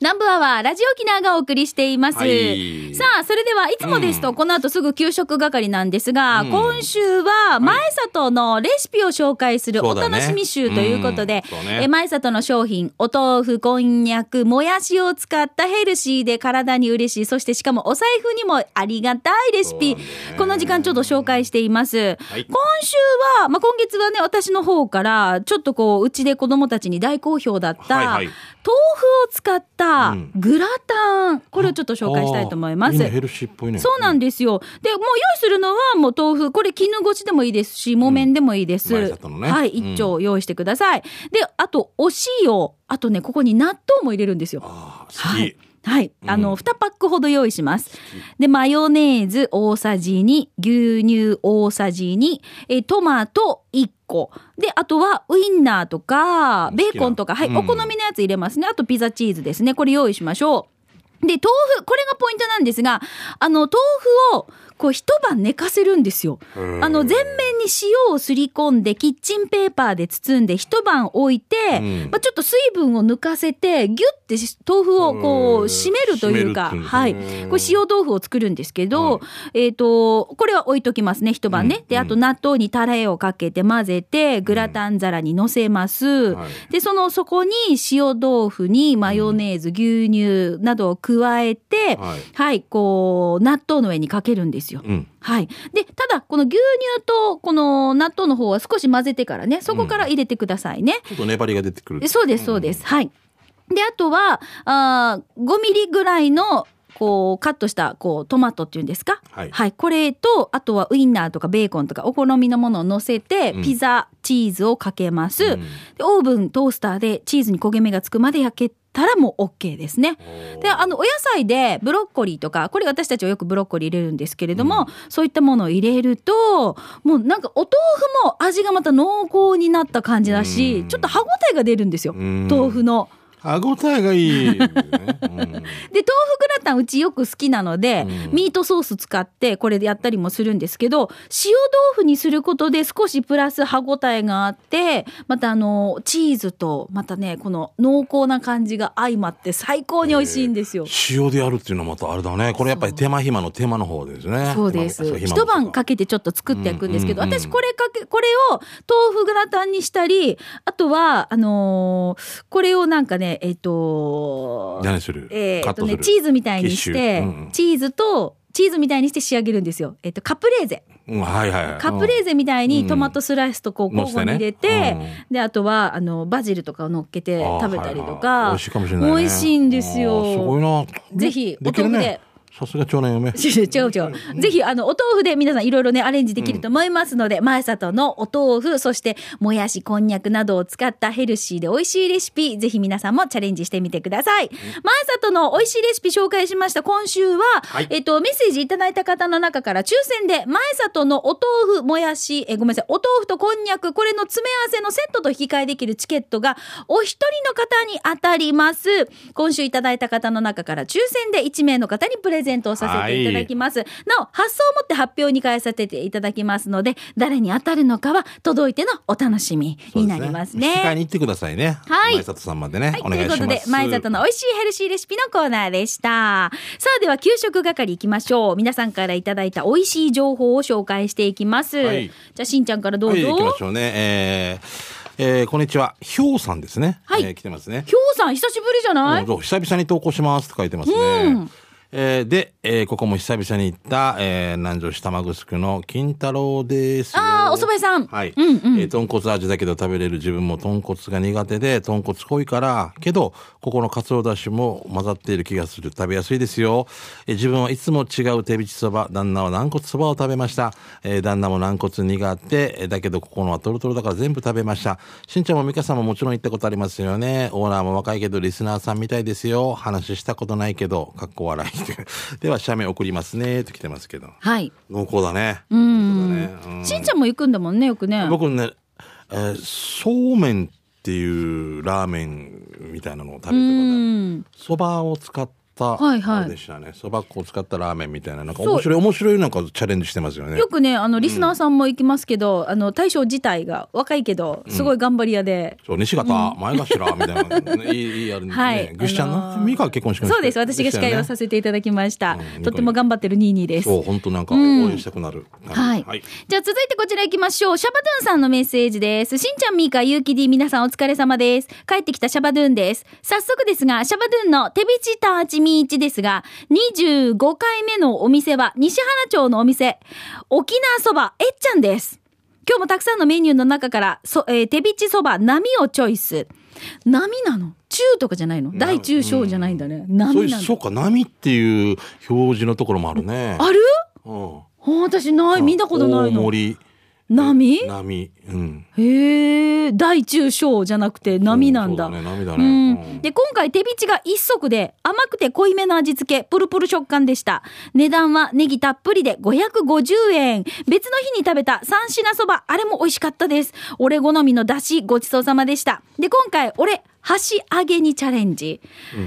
南部アワー、ラジオ沖縄がお送りしています。はい。さあ、それでは、いつもですと、この後すぐ給食係なんですが、今週は、前里のレシピを紹介するお楽しみ集ということで、うん。ね。え前里の商品、お豆腐、こんにゃく、もやしを使ったヘルシーで体に嬉しい、そしてしかもお財布にもありがたいレシピ、この時間ちょっと紹介しています。い今週は、まあ、今月はね、私の方から、ちょっとこう、うちで子供たちに大好評だった、はいはい。豆腐を使ったうんグラタン、これをちょっと紹介したいと思います。あーいいねヘルシーっぽいね。そうなんですよ。で、もう用意するのはもう豆腐、これ絹ごしでもいいですし、木綿でもいいです。はい、うん一丁用意してください。で、あと、お塩、あとね、ここに納豆も入れるんですよ。はいき。。はい。あの、2パックほど用意します。で、マヨネーズ大さじ2、牛乳大さじ2、えトマト1個。で、あとはウインナーとか、ベーコンとか、はい、うんお好みのやつ入れますね。あとピザチーズですね。これ用意しましょう。で、豆腐、これがポイントなんですが、あの、豆腐を、こう、一晩寝かせるんですよ。ーあの、全面に塩をすり込んで、キッチンペーパーで包んで、一晩置いて、うん。まあ、ちょっと水分を抜かせて、ギュッてし豆腐をこう、うん。締めるというか、うはい。ねこれ塩豆腐を作るんですけど、えっ、と、これは置いときますね、一晩ね。で、あと納豆にタレをかけて混ぜて、グラタン皿に乗せます。はい。で、その底に塩豆腐にマヨネーズ、牛乳などを加えて、はい。はい、こう、納豆の上にかけるんですよ。うん。はい。で、ただ、この牛乳と、この納豆の方は少し混ぜてからね、そこから入れてくださいね。ちょっと粘りが出てくる。そうです、そうです。はい。で、あとは、あー5ミリぐらいの、こう、カットした、こう、トマトっていうんですか？はいこれと、あとはウインナーとかベーコンとかお好みのものを乗せて、うんピザ、チーズをかけます。うんで、オーブン、トースターでチーズに焦げ目がつくまで焼けたらもう OK ですね。で、あの、お野菜でブロッコリーとか、これ私たちはよくブロッコリー入れるんですけれども、そういったものを入れると、もうなんかお豆腐も味がまた濃厚になった感じだし、うんちょっと歯ごたえが出るんですよ。うん豆腐の。歯ごたえがいい。う んで、豆腐グラタンうちよく好きなので、うんミートソース使ってこれでやったりもするんですけど、塩豆腐にすることで少しプラス歯ごたえがあって、またあの、チーズと、またね、この濃厚な感じが相まって最高に美味しいんですよ。塩でやるっていうのはまたあれだね。これやっぱり手間暇の手間の方ですね。そうです。一晩かけてちょっと作っていくんですけど、うんうんうん私これかけ、これを豆腐グラタンにしたり、あとは、あのーこれをなんかね、えっ、と何するえーっとね、チーズみたいにして、ュ？うんうんチーズと、チーズみたいにして仕上げるんですよ。えっ、と、カプレーゼ。うんはいはいはい。カプレーゼみたいにトマトスライスとこううん交互に入れて、乗せてねで、あとは、あの、バジルとかを乗っけて食べたりとあーはいはいか、美味しいかもしれないね。美味しいんですよすごいな。ぜひお豆腐でね。さすが長男嫁。違う違う違う。ぜひ、あの、お豆腐で皆さんいろいろね、アレンジできると思いますので、前里のお豆腐、そして、もやし、こんにゃくなどを使ったヘルシーで美味しいレシピ、ぜひ皆さんもチャレンジしてみてください。前里の美味しいレシピ紹介しました。今週は、はいえっと、メッセージいただいた方の中から抽選で、前里のお豆腐、もやし、え、ごめんなさい、お豆腐とこんにゃく、これの詰め合わせのセットと引き換えできるチケットが、お一人の方に当たります。今週いただいた方の中から抽選で1名の方にプレゼントをさせていただきます。なお、発送をもって発表に変えさせていただきますので、誰に当たるのかは届いてのお楽しみになりますね。引き換えに行ってくださいね。はい前里さんまでね。はい、お願いします。ということで、前里の美味しいヘルシーレシピのコーナーでした。さあ、では、給食係行きましょう。皆さんからいただいた美味しい情報を紹介していきます。はいじゃあ、しんちゃんからどうぞ。はい、行きましょうね。えー、えー、こんにちは。ひょうさんですね。はいえー来てますね。ひょうさん、久しぶりじゃない、うん久々に投稿しますって書いてますね。うんえーで、えーここも久々に行った、えー南城市玉城の金太郎ですよ。ああ、お蕎麦屋さん。はい。うんうんえー豚骨味だけど食べれる自分も豚骨が苦手で、豚骨濃いから、けど、ここのカツオだしも混ざっている気がする。食べやすいですよ。えー自分はいつも違う手びちそば、旦那は軟骨そばを食べました。えー旦那も軟骨苦手、えーだけどここのはトロトロだから全部食べました。しんちゃんも美香さんももちろん行ったことありますよね。オーナーも若いけどリスナーさんみたいですよ。話したことないけど、かっこ笑い。では、写メ送りますね。と来てますけど。はい。濃厚だね。うん。ねうんしんちゃんも行くんだもんね、よくね。僕ね、えーそうめんっていうラーメンみたいなのを食べたことあるうん。そばを使った、はいはい。あれでしたね。そば粉を使ったラーメンみたいななんか面白い面白いなんかチャレンジしてますよね。よくねあのリスナーさんも行きますけど、あの大将自体が若いけどすごい頑張り屋で、そう西方、前頭 みたいな、ね、いいいいあれね、はい。ぐっしゃんな、あのーミカ結婚式そうです。私が司会をさせていただきました、うんとっても頑張ってるニーニーです。そう本当なんか応うん。援したくなる、はい。じゃあ続いてこちら行きましょう。シャバドゥンさんのメッセージです。しんちゃん、みーか、ゆうき D、皆さんお疲れ様です。帰ってきたシャバドゥンです。早速ですが、シャバドゥンの手びちターチミーチですが、25回目のお店は西原町のお店、沖縄そばえっちゃんです。今日もたくさんのメニューの中から、そえー手びちそば波をチョイス。波なの？中とかじゃないの？大中小じゃないんだね。そう波なんそうか。波っていう表示のところもあるね。ある？うん。あ私ない、見たことないの。波？波。うんへえ、大中小じゃなくて波なんだ。ね波だね、うんうんで、今回手びちが一足で甘くて濃いめの味付け、プルプル食感でした。値段はネギたっぷりで550円。別の日に食べた三品そば、あれも美味しかったです。俺好みの出汁ごちそうさまでした。で、今回俺、箸揚げにチャレンジ。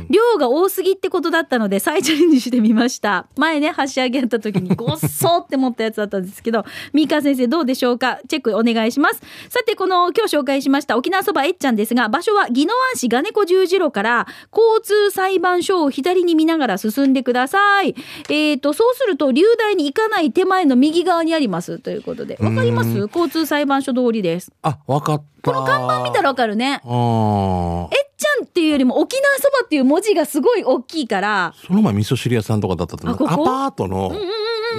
量が多すぎってことだったので再チャレンジしてみました。前ね、箸揚げやった時にごっそって持ったやつだったんですけど、ミーカー先生どうでしょうか？チェックお願いします。さて、この今日紹介しました沖縄そばえっちゃんですが、場所は宜野湾市金子十字路から交通裁判所を左に見ながら進んでください。えーと、そうすると、流大に行かない手前の右側にありますということで。わかります？交通裁判所通りです。あわかったこの看板見たらわかるね。あーえっちゃんっていうよりも沖縄そばっていう文字がすごい大きいから、その前味噌汁屋さんとかだったと思うあここ？アパートの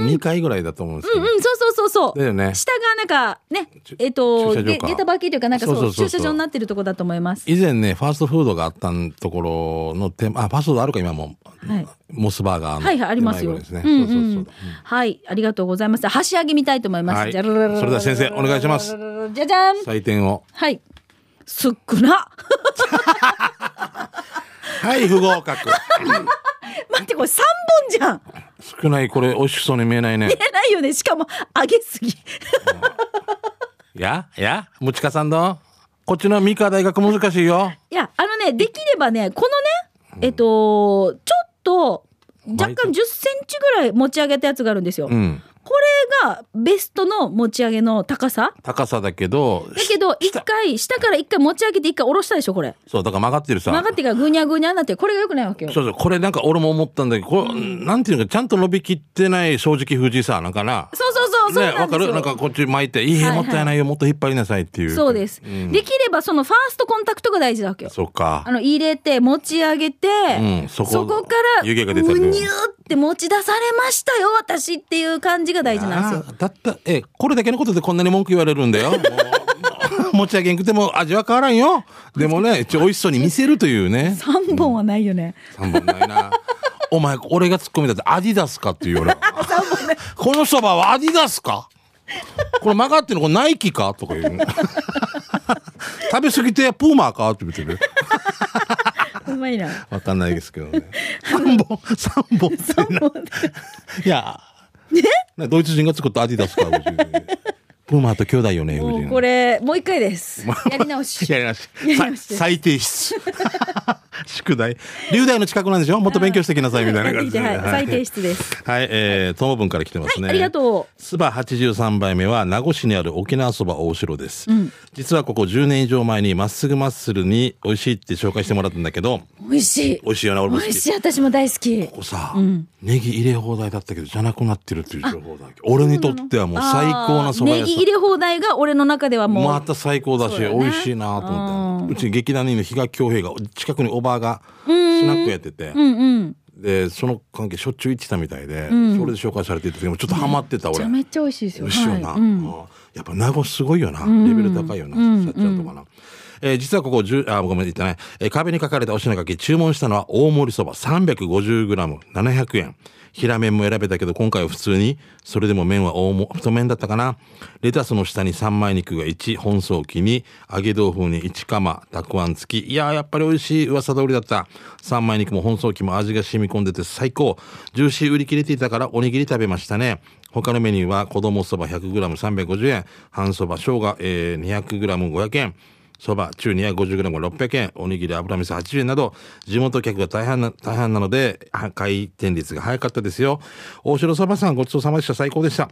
2階ぐらいだと思うんですけど、うんうん、そうそうそうそう。だよね下がなんかねえっ、と、駐車場かげ下駄履きというか、なんかそう駐車場になってるとこだと思います。以前ねファーストフードがあったところの手あファーストフードあるか今も、はいモスバーガーのはいはい、ありますよ。はい、ありがとうございます。箸上げみたいと思います。はいじゃそれでは先生お願いします。じゃじゃん。採点をはい。すっくな。はい不合格 待って、これ3本じゃん。少ないこれ美味しそうに見えないね。見えないよね。しかも、揚げすぎ。いやいやムチカさんどこっちのミカ大学難しいよ。いや、あのね、できればね、このね、えっと、ちょっと、若干10センチぐらい持ち上げたやつがあるんですよ。うんこれがベストの持ち上げの高さ？高さだけどだけど、一回、下から一回持ち上げて一回下ろしたでしょ、これ。そうだから曲がってるさ。曲がってからぐにゃぐにゃになって、これが良くないわけよ。そうそうこれなんか俺も思ったんだけどこれ、なんていうのかちゃんと伸びきってない正直富士山なんかな。そうそうそう、そうねわかなんですよ。る？なんかこっち巻いて「いい。もったいないよもっと引っ張りなさい」っていう。そうです、ん。できればそのファーストコンタクトが大事だわけよ。そっか。あの、入れて、持ち上げて、うんそここから、湯気が出たむにゅーって持ち出されましたよ、私っていう感じが大事なんですよ。だった。えこれだけのことでこんなに文句言われるんだよ。持ち上げんくても味は変わらんよ。でもね一応美味しそうに見せるというね。3本はないよね。3本ないな。お前俺が突っ込みだってアディダスかっていう俺このそばはアディダスか？これ曲がってるのこれナイキか？とか言う。食べ過ぎてプーマーか？って言ってるうまいな。わかんないですけどね。3本3本ってな。いや。ねドイツ人が作ったアディダスかプーマーと兄弟よねもうこれ、もう一回です。やり直し。やり直し。です。最低質 宿題。龍大の近くなんでしょ？もっと勉強してきなさいみたいな感じで、はい、最低質です。はい、えー、友分から来てますね。はい、ありがとスバ83杯目は名護市にある沖縄そば大城です、実はここ10年以上前にまっすぐマッスルに美味しいって紹介してもらったんだけど。う。美味しい。美味しいよな俺も美味しい、私も大好き。ここさ、ネギ入れ放題だったけどじゃなくなってるっていう情報だ俺にとってはもう最高なそば屋さん入れ放題が俺の中ではもう。また最高だし美味しいなと思って。うち劇団にいる比嘉恭平が近くにおばあがスナックやってて。でその関係しょっちゅう行ってたみたいで、それで紹介されていた時もちょっとハマってた俺。めっちゃ美味しいですよ。美味しいよな、やっぱ名護すごいよな、レベル高いよな、さっちゃんとかな、えー実はここ10あごめん言ったね、えー壁に書かれたお品書き注文したのは大盛りそば 350g700 円平麺も選べたけど今回は普通にそれでも麺は大も太麺だったかな。レタスの下に三枚肉が1本草機に揚げ豆腐に1釜たくあん付き。いやーやっぱり美味しい噂通りだった。三枚肉も本草機も味が染み込んでて最高。ジューシー売り切れていたからおにぎり食べましたね。他のメニューは子供そば 100g350 円。半そば生姜、えー、200g500 円。そば、中 250g600 円、おにぎり油味噌80円など、地元客が大半な、大半なので、回転率が早かったですよ。大城そばさんごちそうさまでした。最高でした。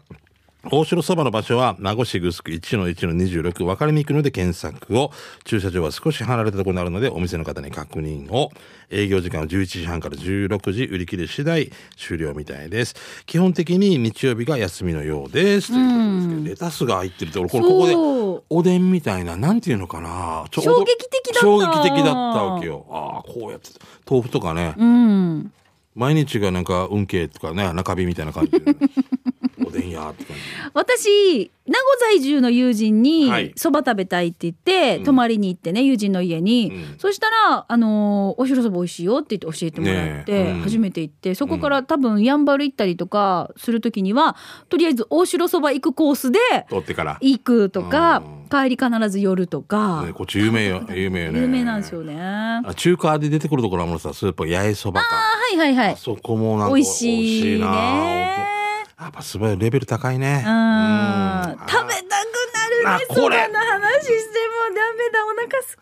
大城そばの場所は名護市グスク1の1の26分かりにくいので検索を。駐車場は少し離れたところにあるのでお店の方に確認を。営業時間は11時半から16時売り切れ次第終了みたいです。基本的に日曜日が休みのようです。ということですけどレタスが入ってるって俺これここでおでんみたいななんていうのかな。衝撃的だった。衝撃的だったわけよ。ああこうやって豆腐とかね、うん。毎日がなんか運慶とかね中日みたいな感じで、おでんやって感じ。私、名護在住の友人にはい。そば食べたいって言って、うん。泊まりに行ってね、友人の家に。うん。そしたら、あのーお城そば美味しいよって言って教えてもらっねて、え。うん。初めて行って、そこから多分やんばる行ったりとかするときには、とりあえず大城そば行くコースで通ってから。行くとかうん、帰り必ず寄るとか。ね、、こっち有名よ有名よね有名なんですよね。ああ中華で出てくるところはもうさスーパー八重そばか。はいはいはい。あ。そこもなんか美味しい美味しいなね。やっぱすごいレベル高いね。うん。うん。食べたくなるねあそばの話しても。ダメだお腹空きすぎ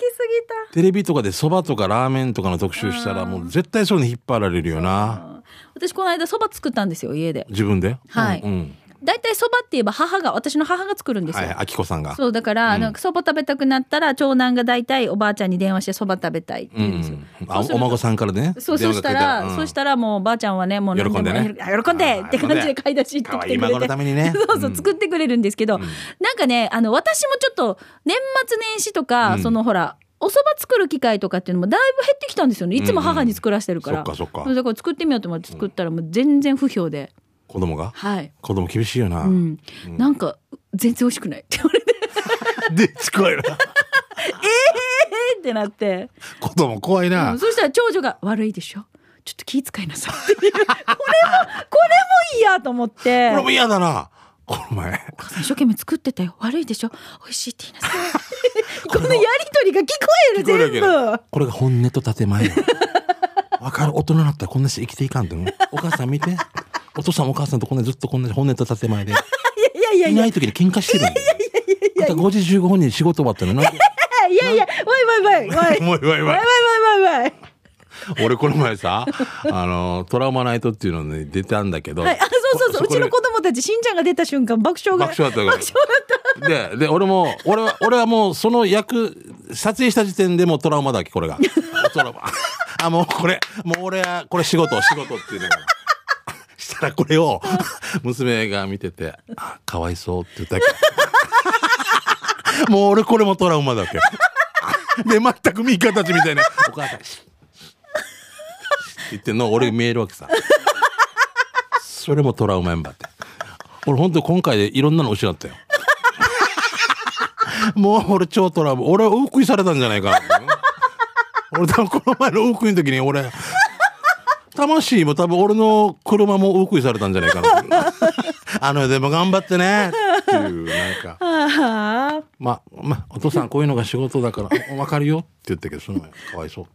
た。テレビとかでそばとかラーメンとかの特集したらもう絶対それに引っ張られるよな。私この間そば作ったんですよ家で。自分で？はい。うんうんだいたいそばって言えば母が私の母が作るんですよ、はいあきこさんが。そうだから、うん。なんかそば食べたくなったら長男がだいたいおばあちゃんに電話してそば食べたいってうん言うんですよ、うんあお孫さんからねそうそしたら、電話が来たそしたらもうばあちゃんはねもう喜んでね。あ喜んでって感じで買い出し行ってきてくれて。ね。そうそううん。作ってくれるんですけど、ん。なんかねあの私もちょっと年末年始とか、うん。そのほらお蕎麦作る機会とかっていうのもだいぶ減ってきたんですよね。いつも母に作らせてるから、そっかそっか。だから作ってみようと思って作ったらもう全然不評で、子供が？はい、子供厳しいよな。うん、なんか全然美味しくない。って言われて。で近いな。えーってなって、子供怖いな。うん。そしたら長女が悪いでしょ。ちょっと気遣いなさい。っていうこれもこれもいいやと思って。これも嫌だな。この前。お母さん一生懸命作ってたよ。悪いでしょ。美味しいって言いなさい。このやりとりが聞こえる聞こえるわけ全部。これが本音と建前。よわかる。大人になったらこんなし生きていかんってのお母さん見て。お父さんもお母さんとこんなずっとこんな本音と建前で。いやいやいやいない時に喧嘩してるんだよあんた5時15分に仕事終わったの。になんで？いやいやわいわいわいわいわい。わいわいわいわい。俺この前さあのトラウマナイトっていうのに出たんだけど、はい、あそうそうそう。うちの子供たちしんちゃんが出た瞬間爆笑が爆笑だったから爆笑だった。でで俺も俺は俺はもうその役撮影した時点でもうトラウマだっけこれが。トラウマあもうこれもう俺はこれ仕事仕事っていうのが。したらこれを娘が見てて「あかわいそう」って言ったっけ。もう俺これもトラウマだっけ。で全く味方たちみたいな「お母さんシッシッ」って言ってんの俺見えるわけさ。それもトラウマやんばって。俺本当に今回でいろんなの失ったよ。もう俺超トラウマ。俺は大食いされたんじゃないかな。俺多分この前の大食いの時に俺魂も多分俺の車も大食いされたんじゃないかな。あのでも頑張ってね。っていうなんか。まあまあお父さんこういうのが仕事だから分かるよ。って言ったけどその前かわいそう。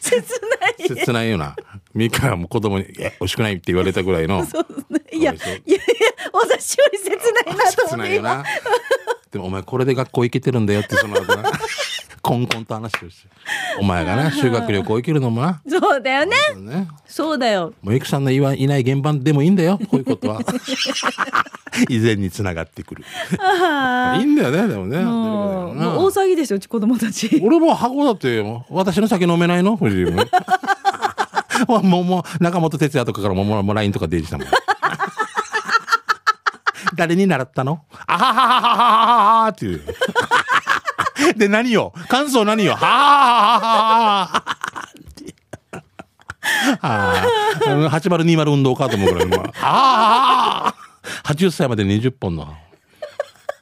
切ない。切ないよな。ミカはもう子供に「え美味しくない」って言われたぐらいの。そうね。いやいやいや私より切ないなと切思って今。ないよな。でもお前これで学校行けてるんだよってその後なコンコンと話をしてお前がな 修学旅行行けるのもな。そうだよね。ね。そうだよ。もうゆくさんのいわいない現場でもいいんだよ こういうことは。以前につながってくる。あいいんだよねでもね。もう大騒ぎですようち子供たち。俺も箱だって私の酒飲めないの？藤井君もうもう中本哲也とかからももうもう LINE とか出てきたもん。誰に習ったの？あははははははっていう で何よ感想何よははははははあ8020運動かと思うぐらい今。ああ。80歳まで20本の。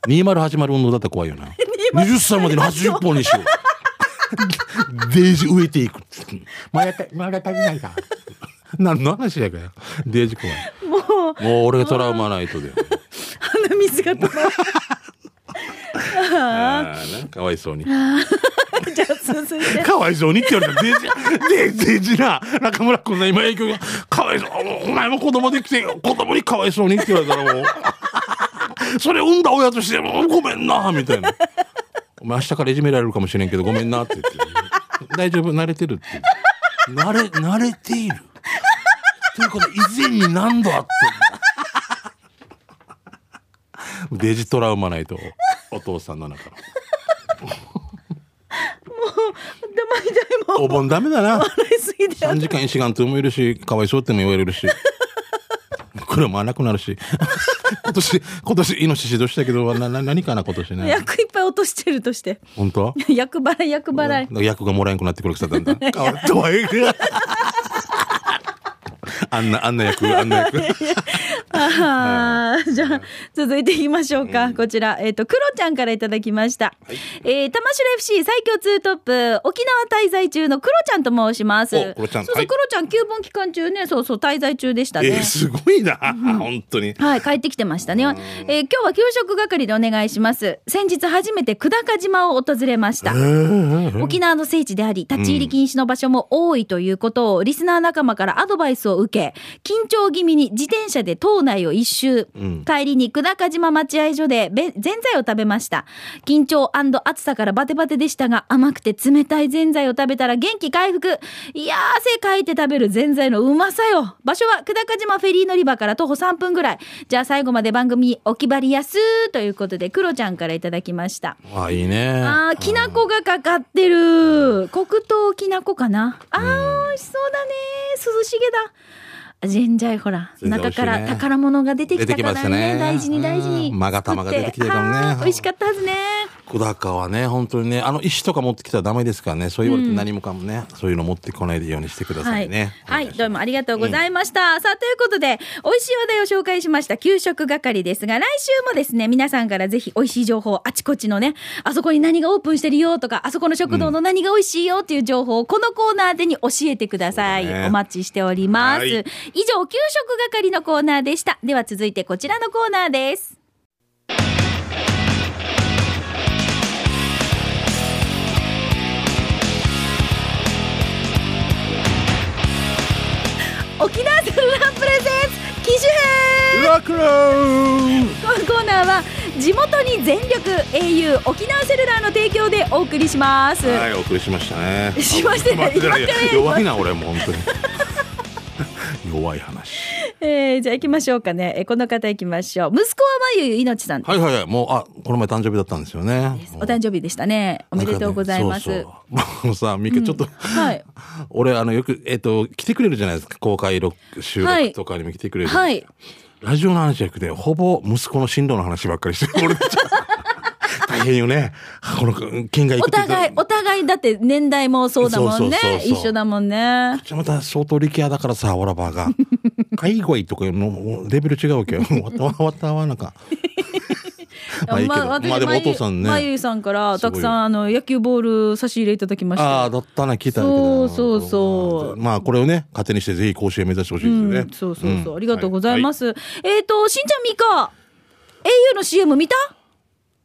2080運動だったら怖いよな。20歳までに80本にしよう。デージ植えていく。まだた、まだ足りないか。何の話やかよ。デージ怖い。もう。もう俺がトラウマないとだよ。鼻水が止まらなかわいそうに。じゃあ続いてかわいそうにって言われたらデージ、デージ、な。中村君の今影響が、かわいそう。お前も子供できて、子供にかわいそうにって言われたらもう、それ産んだ親としてもうごめんなみたいなお前明日からいじめられるかもしれんけどごめんなって言って大丈夫慣れてるって慣れ慣れているということ以前に何度あってデジトラウマないとお父さんの中の。黙りたいもん。お盆ダメだな。笑いすぎて3時間一眼ともいるしかわいそうっても言われるし。車もなくなるし。今年今年イノシシどうしたけどなな何かな今年ね。役いっぱい落としてるとして。本当？役払い役払い。役がもらえんくなってくるくさだんだ。かわいわい あんなあんな役あんな役 あーじゃあ続いていきましょうか、こちら。えっ、とクロちゃんからいただきました、えー、玉城 FC 最強ツートップ沖縄滞在中のクロちゃんと申します。おクロちゃん。そうそう、はい。クロちゃん旧本期間中ねそうそう滞在中でしたね、えー、すごいな。本当に。はい、帰ってきてましたね。えー今日は給食係でお願いします。先日初めて久高島を訪れました。沖縄の聖地であり、立ち入り禁止の場所も多いということをリスナー仲間からアドバイスを受け、緊張気味に自転車で島内を一周。ん帰りに久高島待合所でべぜんざいを食べました。緊張暑さからバテバテでしたが、甘くて冷たいぜんざいを食べたら元気回復。いやー、汗かいて食べるぜんざいのうまさよ。場所は久高島フェリー乗り場から徒歩3分ぐらい。じゃあ最後まで番組お決まりやすということで、クロちゃんからいただきました。あいいねあー、きなこがかかってる。黒糖きなこかな。あー、美味しそうだね。涼しげだ。ぜんざいほら、ぜんざい美味しいね。中から宝物が出てきたからね。ね。大事に大事に。うん勾玉が出てきてるからね。美味しかったはずね。小高はね本当にねあの石とか持ってきたらダメですからね。そう言われて何もかもね、そういうの持ってこないようにしてくださいね。はい、はい、どうもありがとうございました。さあ、ということで、美味しい話題を紹介しました。給食係ですが、来週もですね、皆さんからぜひ美味しい情報、あちこちのね、あそこに何がオープンしてるよとか、あそこの食堂の何が美味しいよっていう情報をこのコーナーでに教えてください。ね。お待ちしております。はい以上、給食係のコーナーでした。では続いてこちらのコーナーです。沖縄セルラープレゼンツ機種編ラクローこのコーナーは地元に全力 au 沖縄セルラーの提供でお送りします。はいお送りしましたねしましたね 弱いな俺もう本当に弱い話えー、じゃあ行きましょうかね。えーこの方行きましょう。息子はまゆゆいのちさん。はいはいはいもうあこの前誕生日だったんですよねお誕生日でしたね。おめでとうございます。ねそうそうもうさミケちょっと、はい。俺あのよくえっ、と来てくれるじゃないですか公開録収はい録とかにも来てくれる、はい。ラジオの話じゃなくてほぼ息子の進路の話ばっかりしてる俺大変よねこの県外行お互い、お互いだって年代もそうだもんね一緒だもんね。じゃまた相当力也だからさ、オラバーが。海外とかのレベル違うわけよ。わたわわたわなんか。まあいいけど。まあでもお父さんね。まゆゆさんからたくさんあの野球ボール差し入れいただきました。ああ、だったな、聞いたんだけど。そうそうそうまあ、これをね、糧にしてぜひ甲子園目指してほしいですよね。うん、そうそうそう、んありがとうございま。はす。えっ、と、しんちゃんみか、au の CM 見た？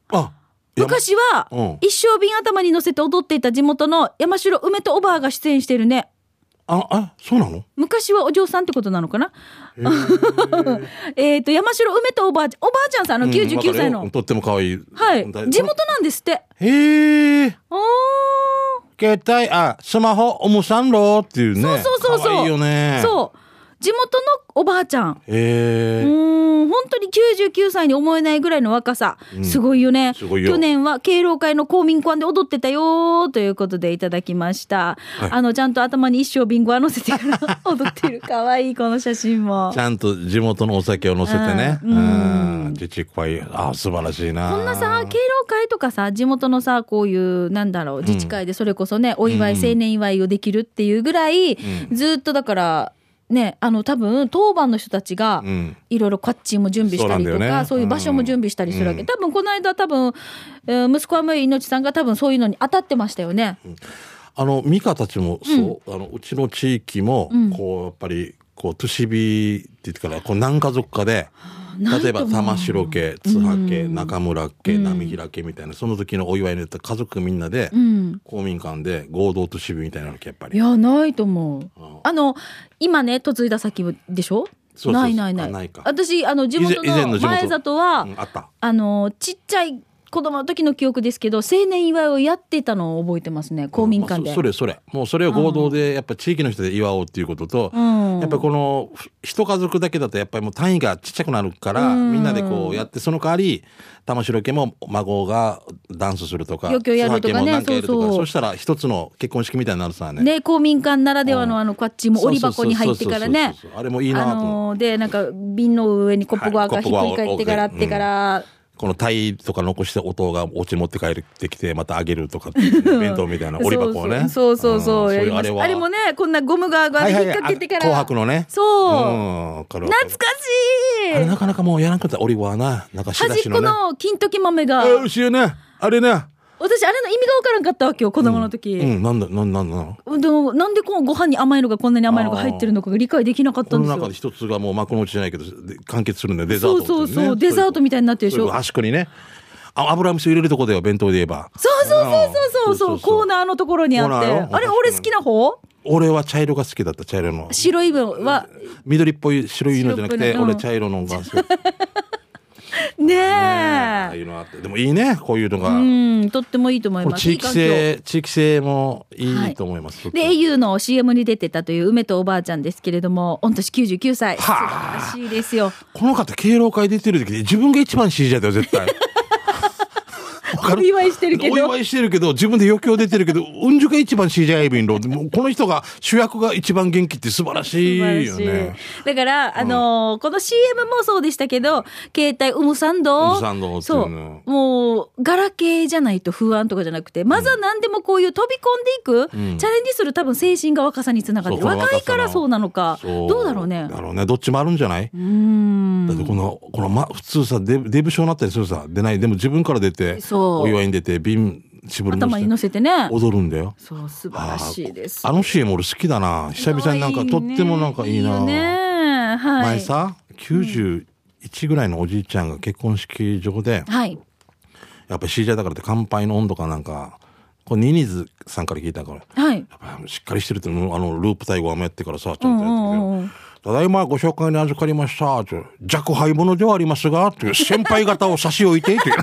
あ、昔は、うん一生瓶頭に乗せて踊っていた地元の山城梅とおばあが出演してるね。あ、あ、そうなの？昔はお嬢さんってことなのかな？えっと、山城梅とおばあちゃん、おばあちゃんさん、あの99歳うん。とっても可愛い。はい。だ地元なんですって。へえ。おー。携帯、あ、スマホ、おむさんろっていうね。そうそうそうそう。可愛いよね。そう。地元のおばあちゃん。うへえ。ーん本当に99歳に思えないぐらいの若さ、すごいよね。すごいよ。去年は敬老会の公民館で踊ってたよということでいただきました、はい。あのちゃんと頭に一生ビンゴは乗せてから踊ってるかわいいこの写真も。ちゃんと地元のお酒を乗せてね。うん。うん。自治会、あ、素晴らしいな。こんなさ敬老会とかさ地元のさこういうなんだろう自治会でそれこそね、お祝い青年祝いをできるっていうぐらい、ずっとだからねあの多分当番の人たちが、うん。いろいろカッチンも準備したりとかそうね。いう場所も準備したりするわけ、うん。多分この間多分、えー息子はもう命さんが多分そういうのに当たってましたよね。あの、ミカたちもそう、あの、うちの地域も、うん。こう、やっぱり、こう、都市美って言ってから、こう、何家族かで、ない例えば玉城家、津波家、うん。中村家、うん。波平家みたいな、その時のお祝いによって家族みんなで、うん。公民館で合同都市美みたいなのやっぱり。いやないと思う。うん。あの今ね嫁いだ先でしょ？ないないない。私あの地元の前里は、あのちっちゃい子供の時の記憶ですけど青年祝いをやってたのを覚えてますね公民館で、まあそそれそれ。もうそれを合同でやっぱ地域の人で祝おうっていうことと、うん。やっぱこのふ一家族だけだとやっぱりもう単位がちっちゃくなるから、うん。みんなでこうやってその代わり玉城家も孫がダンスするとか余興やるとかねそうそう。そしたら一つの結婚式みたいになるさね。ね公民館ならではのうん。あのこっちも折り箱に入ってからね。あれもいいなとあのーでなんか瓶の上にコップがはいひっくり返ってからってから、このタイとか残して音がお家に持って帰ってきてまたあげるとか弁当みたいな折り箱をね。そうそうそう。そうやります。んそういうあれもねこんなゴム側が引っ掛けてから、紅白のね。そう、懐かしい。あれなかなかもうやらなかった。折りはななんか仕出端っこしの金時豆が。あれね私あれの意味がわからんかったわけよ子供の時、うん。なんだなんなんな。んでもなんでこうご飯に甘いのがこんなに甘いのが入ってるのかが理解できなかったこんですよ。の中で一つがもう幕の内じゃないけどで完結するんでデザートそうそうそう、デザートみたいになってるでしょ。端っこにね。あ油味噌入れるとこだよ弁当で言えば。そうそうそうそうそう。そうコーーナーのところにあって。あれ俺好きな方？俺は茶色が好きだった茶色の。白い分は。緑っぽい白いのじゃなくてうん。俺茶色のが好きねああえいうのあって。でもいいねこういうのが。うんとってもいいと思います。地域いい性地域性もいいと思います、環境で au の CM に出てたという梅とおばあちゃんですけれども御年99歳。素は晴らしいですよ。この方敬老会出てる時で自分が一番 CJ だよ絶対 お祝いしてるけど。お祝いしてるけど自分で余興出てるけどうんじゅが一番 CJ アイビンローもうこの人が主役が一番元気って素晴らしいよね。だから、あのーこの CM もそうでしたけど携帯ウムサンド？ウムサンドっていそううのもうガラケーじゃないと不安とかじゃなくてまずは何でもこういう飛び込んでいく、うん。チャレンジする多分精神が若さにつながって若いからそうなのか。そう。どうだろうね。だろうね。どっちもあるんじゃない、うーん。だってこのこの、ま、普通さデブデブ賞になったりするさ出ない。でも自分から出てそうお祝いに出て瓶絞り頭に乗乗せてね。踊るんだよ。そう素晴らしいです。あの CM 俺好きだな。久々になんかとってもなんかいいな。よね。はい。前さ91ぐらいのおじいちゃんが結婚式場ではい。やっぱり CJ だからって乾杯の温度かなんかこれニニーズさんから聞いたからはい。やっぱしっかりしてるってあのループ対語もやってからさちゃうんんとやってるけどうんうんうんただいまご紹介に預かりました。弱敗者ではありますが、っていう先輩方を差し置いて、っていう。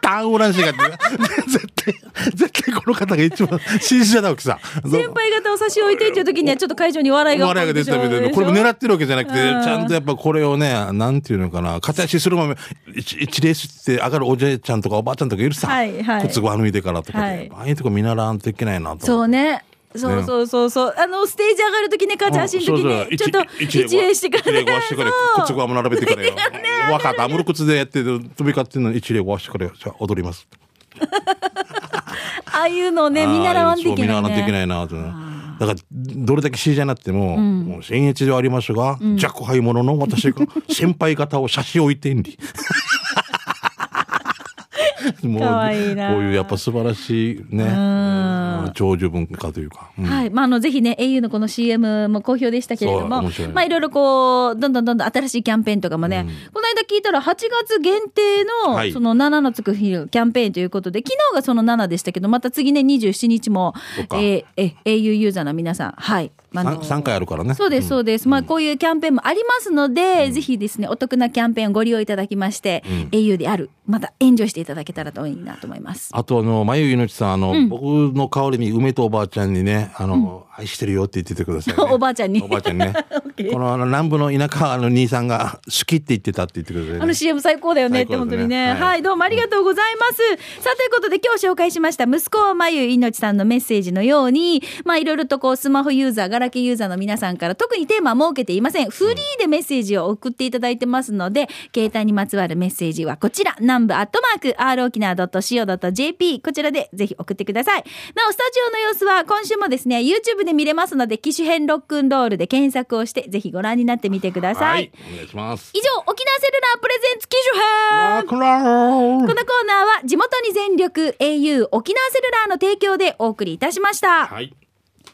ターンオランシがって、絶対、絶対この方が一番新者だわけさ。先輩方を差し置いてっていう時にはちょっと会場に笑いが笑いが出てたみたいな。これも狙ってるわけじゃなくて、ちうんゃんとやっぱこれをね、なんていうのかな、形するまま、一一礼して上がるおじいちゃんとかおばあちゃんとかいるさ。はいはい靴ごは抜いてからとかで、はいああいうとこ見習わんといけないなと。そうね。そうそうそうそう、あのステージ上がる時ね母ちゃん走る時にちょっと一礼してからね。してから靴ごわも並べてからよ。わかったアムロ靴でやって飛び交ってんのに一礼ごわしてからよじゃあ踊ります。ああいうのをね見習わんといけないそう見習わんといけねないなとね。だからどれだけ C じゃなくても、もう僭越ではありますが、弱敗者の私が 先輩方を差し置いてんり。もうこういうやっぱ素晴らしいね。うん長寿文化というか、うん。はい。まあ、あの、ぜひね、au のこの CM も好評でしたけれどもまあ、いろいろこう、どんどんどんどん新しいキャンペーンとかもね、この間聞いたら8月限定の、はい。その7のつく日キャンペーンということで、昨日がその7でしたけど、また次ね、27日もえーえ、au ユーザーの皆さん、はい。あの 3, 回あるからね。そうです、そうです。まあ、こういうキャンペーンもありますので、ぜひですね、お得なキャンペーンをご利用いただきまして、au である、またエンジョイしていただけたらといいなと思います。あとあの、まゆいのちさん、あの、僕の代わりに梅とおばあちゃんにね、あの、愛してるよって言っててください、ね。おばあちゃんにおばあちゃんにね。このあの南部の田舎の兄さんが好きって言ってたって言ってください、ね。あの CM 最高だよねって本当にね。はいはい、どうもありがとうございます。さあ、ということで今日紹介しました息子まゆいのちさんのメッセージのように、まあいろいろとこうスマホユーザー、ガラケーユーザーの皆さんから特にテーマは設けていません。フリーでメッセージを送っていただいてますので、携帯にまつわるメッセージはこちら、南部アットマーク、r 沖縄 .co.jp、こちらでぜひ送ってください。なお、スタジオの様子は今週もですね、YouTube で見れますので、機種編ロックンロールで検索をして、ぜひご覧になってみてください。はい。お願いします。以上、沖縄セルラープレゼンツ機種編このコーナーは地元に全力 au 沖縄セルラーの提供でお送りいたしました。はい。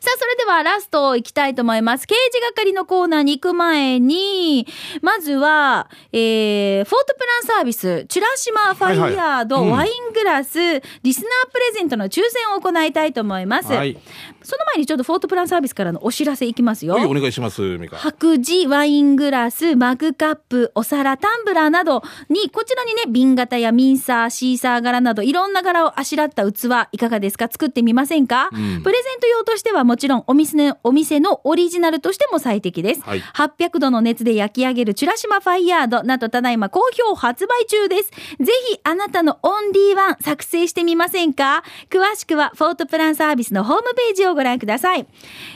さあ、それではラスト行きたいと思います。刑事係のコーナーに行く前に、まずは、えー、フォートプランサービス、チュラシマファイヤード、ワイングラス、リスナープレゼントの抽選を行いたいと思います。はい。その前にちょっとフォートプランサービスからのお知らせいきますよ。はい、お願いします、ミカ。白磁、ワイングラス、マグカップ、お皿、タンブラーなどに、こちらにね、瓶型やミンサー、シーサー柄など、いろんな柄をあしらった器、いかがですか？作ってみませんか、うんプレゼント用としてはもちろんお店の、お店のオリジナルとしても最適です。はい800度の熱で焼き上げるチュラシマファイヤード、なんとただいま好評発売中です。ぜひ、あなたのオンリーワン作成してみませんか？詳しくは、フォートプランサービスのホームページをご覧ください。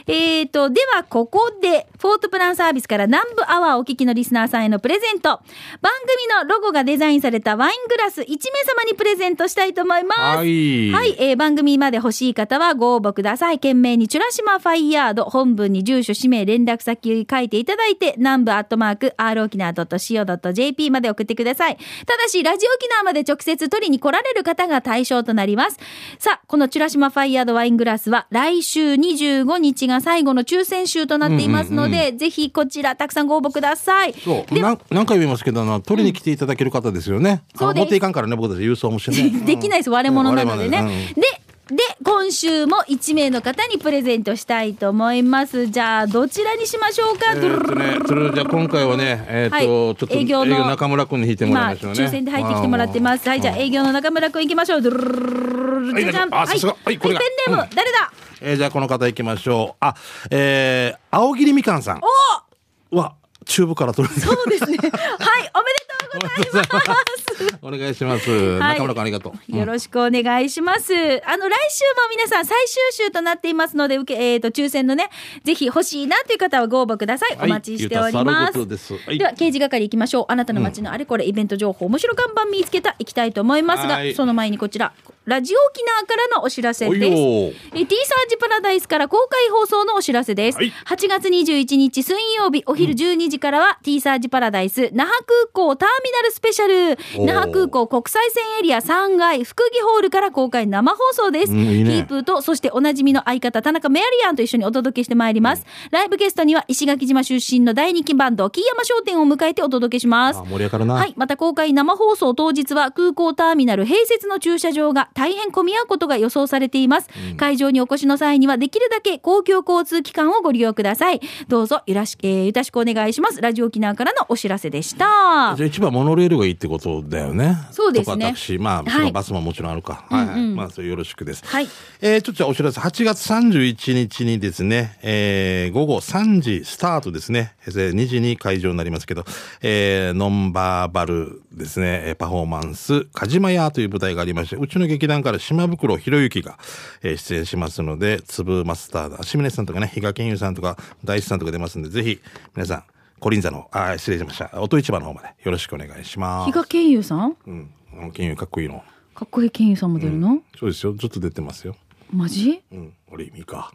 えーと、では、ここで、フォートプランサービスから南部アワーお聞きのリスナーさんへのプレゼント。番組のロゴがデザインされたワイングラス1名様にプレゼントしたいと思います。はいはい、えー番組まで欲しい方はご応募ください。懸命にチュラシマファイヤード、本文に住所、氏名、連絡先書いていただいて、南部アットマーク、r 沖縄 .co.jp まで送ってください。ただし、ラジオ沖縄まで直接取りに来られる方が対象となります。さあ、このチュラシマファイヤードワイングラスは、来週25日が最後の抽選週となっていますので、ぜひこちら、たくさんご応募ください。そう。なん何回も言いますけど、あの、取りに来ていただける方ですよね。そうです持っていかんからね、僕たち郵送もしてね。できないです。割れ物なのでね。割れ物で、で、今週も1名の方にプレゼントしたいと思います。じゃあ、どちらにしましょうか、えーね、それじゃあ今回はね、えーっと、はいちょっと営業の中村君に引いてもらいましょうね。抽選で入ってきてもらってます。はい、じゃあ営業の中村くん行きましょう。ドゥルルルルじゃんはいこれがペンネーム、うん誰だえーじゃあこの方行きましょう。あ、えー、青桐みかんさん。おわ、チューブから取る。そうですね。はい、おめでとうございます。お願いします。はい中村君ありがとう。よろしくお願いします。あの、来週も皆さん最終週となっていますので、受け、えっ、と、抽選のね、ぜひ欲しいなという方はご応募ください。お待ちしておりはいます。ですはいでは、刑事係行きましょう。あなたの街のあれこれ、イベント情報、面白看板見つけた、行きたいと思いますがは、いその前にこちら、ラジオ沖縄からのお知らせです。え T サージパラダイスから公開放送のお知らせです。はい8月21日水曜日お昼12時からは、T サージパラダイス那覇空港ターミナルスペシャル那覇空港国際線エリア3階福木ホールから公開生放送です。うんいいねヒープーとそしておなじみの相方田中メアリアンと一緒にお届けしてまいります。ライブゲストには石垣島出身の大人気バンド木山商店を迎えてお届けしますあ。盛り上がるな。はい。また公開生放送当日は空港ターミナル併設の駐車場が大変混み合うことが予想されています。会場にお越しの際にはできるだけ公共交通機関をご利用ください。どうぞよろしく、えー、よろしくお願いします。ラジオ沖縄からのお知らせでしたじ。ゃあ一番モノレールがいいってことだよね。そうですねまあ、はいそのバスももちろんあるか。はい、はいまあ、それよろしくです。はい。えー、ちょっとお知らせ、8月31日にですね、えー、午後3時スタートですね、えー2時に会場になりますけど、えー、ノンバーバルですね、えーパフォーマンス、カジマヤという舞台がありまして、うちの劇団から島袋博之が、えー出演しますので、粒マスターだ、清水さんとかね、比嘉健優さんとか、大志さんとか出ますんで、ぜひ、皆さん、コリンザの、あー、失礼しました。音市場の方までよろしくお願いします。比嘉健優さん？うん。健優かっこいいの。かっこいい健優さんも出るの、そうですよ。ずっと出てますよ。マジ？うん、俺意味か。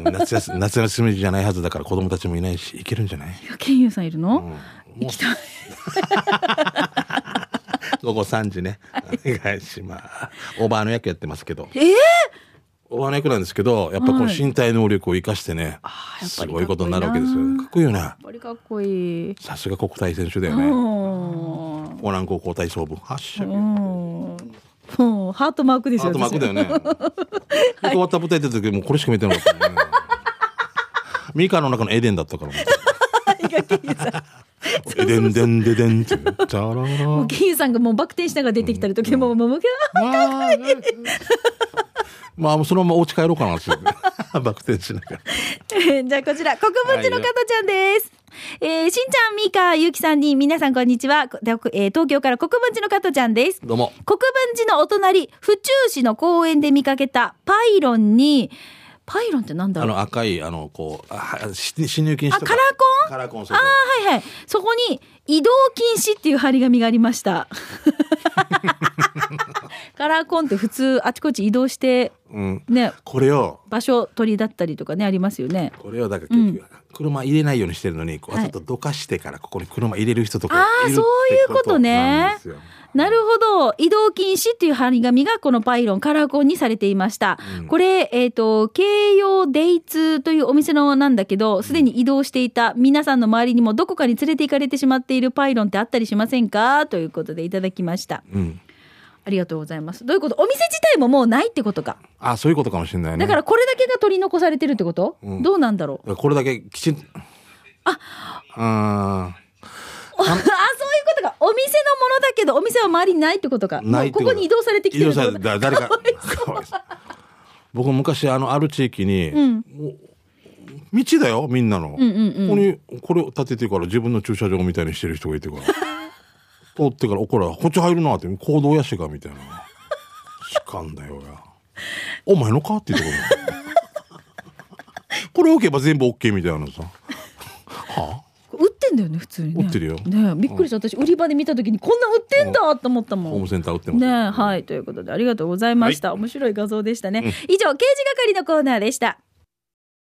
夏休み、夏休みじゃないはずだから子供たちもいないし、いけるんじゃない？比嘉健優さんいるの、うんもう 午後3時ね。お願いします。オーバーの役やってますけど。ええオー？バーの役なんですけど、やっぱこのはい身体能力を生かしてね、やっぱすりごいことになるわけですよ。かかっこいいよね。やっぱりかっこいい。さすが国体選手だようね。ん。オラン高校体操部。発射。うん。もうハートマークですよ。ハートマークだよね。で 終わった舞台出た時もうこれしか見てなかったね。ミカの中のエデンだったから。エデンデンデデン もうケイユさんがもうバク転しながら出てきた時でもうもうもうまあ、まあ、もうそのままお家帰ろうかなって。バク転しながら。じゃあこちら国分寺の加トちゃんです。えー、しんちゃん、みか、ゆうきさんに、皆さんこんにちは。でえー東京から国分寺の加トちゃんです。どうも。国分寺のお隣、府中市の公園で見かけたパイロンに、パイロンってなんだろう？あの赤い、あの、こう、あし侵入禁止とか。あカラーコン？カラーコン、そうああ、はいはい。そこに、移動禁止っていう張り紙がありました。カラーコンって普通、あちこち移動してうん。ね。これを、場所取りだったりとかねありますよね。これをだから結局、車入れないようにしてるのに、こうはい。ちょっとどかしてからここに車入れる人とかいるってそういうことねなるほど。移動禁止っていう張り紙がこのパイロンカラーコンにされていました、うん。これえっ、と京葉デイツというお店のなんだけどすでに移動していた皆さんの周りにもどこかに連れて行かれてしまっているパイロンってあったりしませんか？ということでいただきました。うん。ありがとうございます。どういうこと？お店自体ももうないってことかあ、そういうことかもしれないね。だからこれだけが取り残されてるってこと、うん。どうなんだろう？これだけきちんあ。あ あそうことかお店のものだけどお店は周りにないってことか。ないってこここに移動されてきてるってこと。れだ誰かかわいそう。僕昔あのある地域に、道だよみんなの、ここにこれを建ててから自分の駐車場みたいにしてる人がいてから。通ってから怒らこっち入るなって行動やしかみたいな。しかんだよや。お前のかっていうところこれ置けば全部 OK みたいなさ。は売ってんだよね普通にね。売ってるよ。ねびっくりした。私売り場で見た時にこんな売ってんだと思ったもん。ホームセンター売ってますねはい。ということでありがとうございました、面白い画像でしたね、以上刑事係のコーナーでした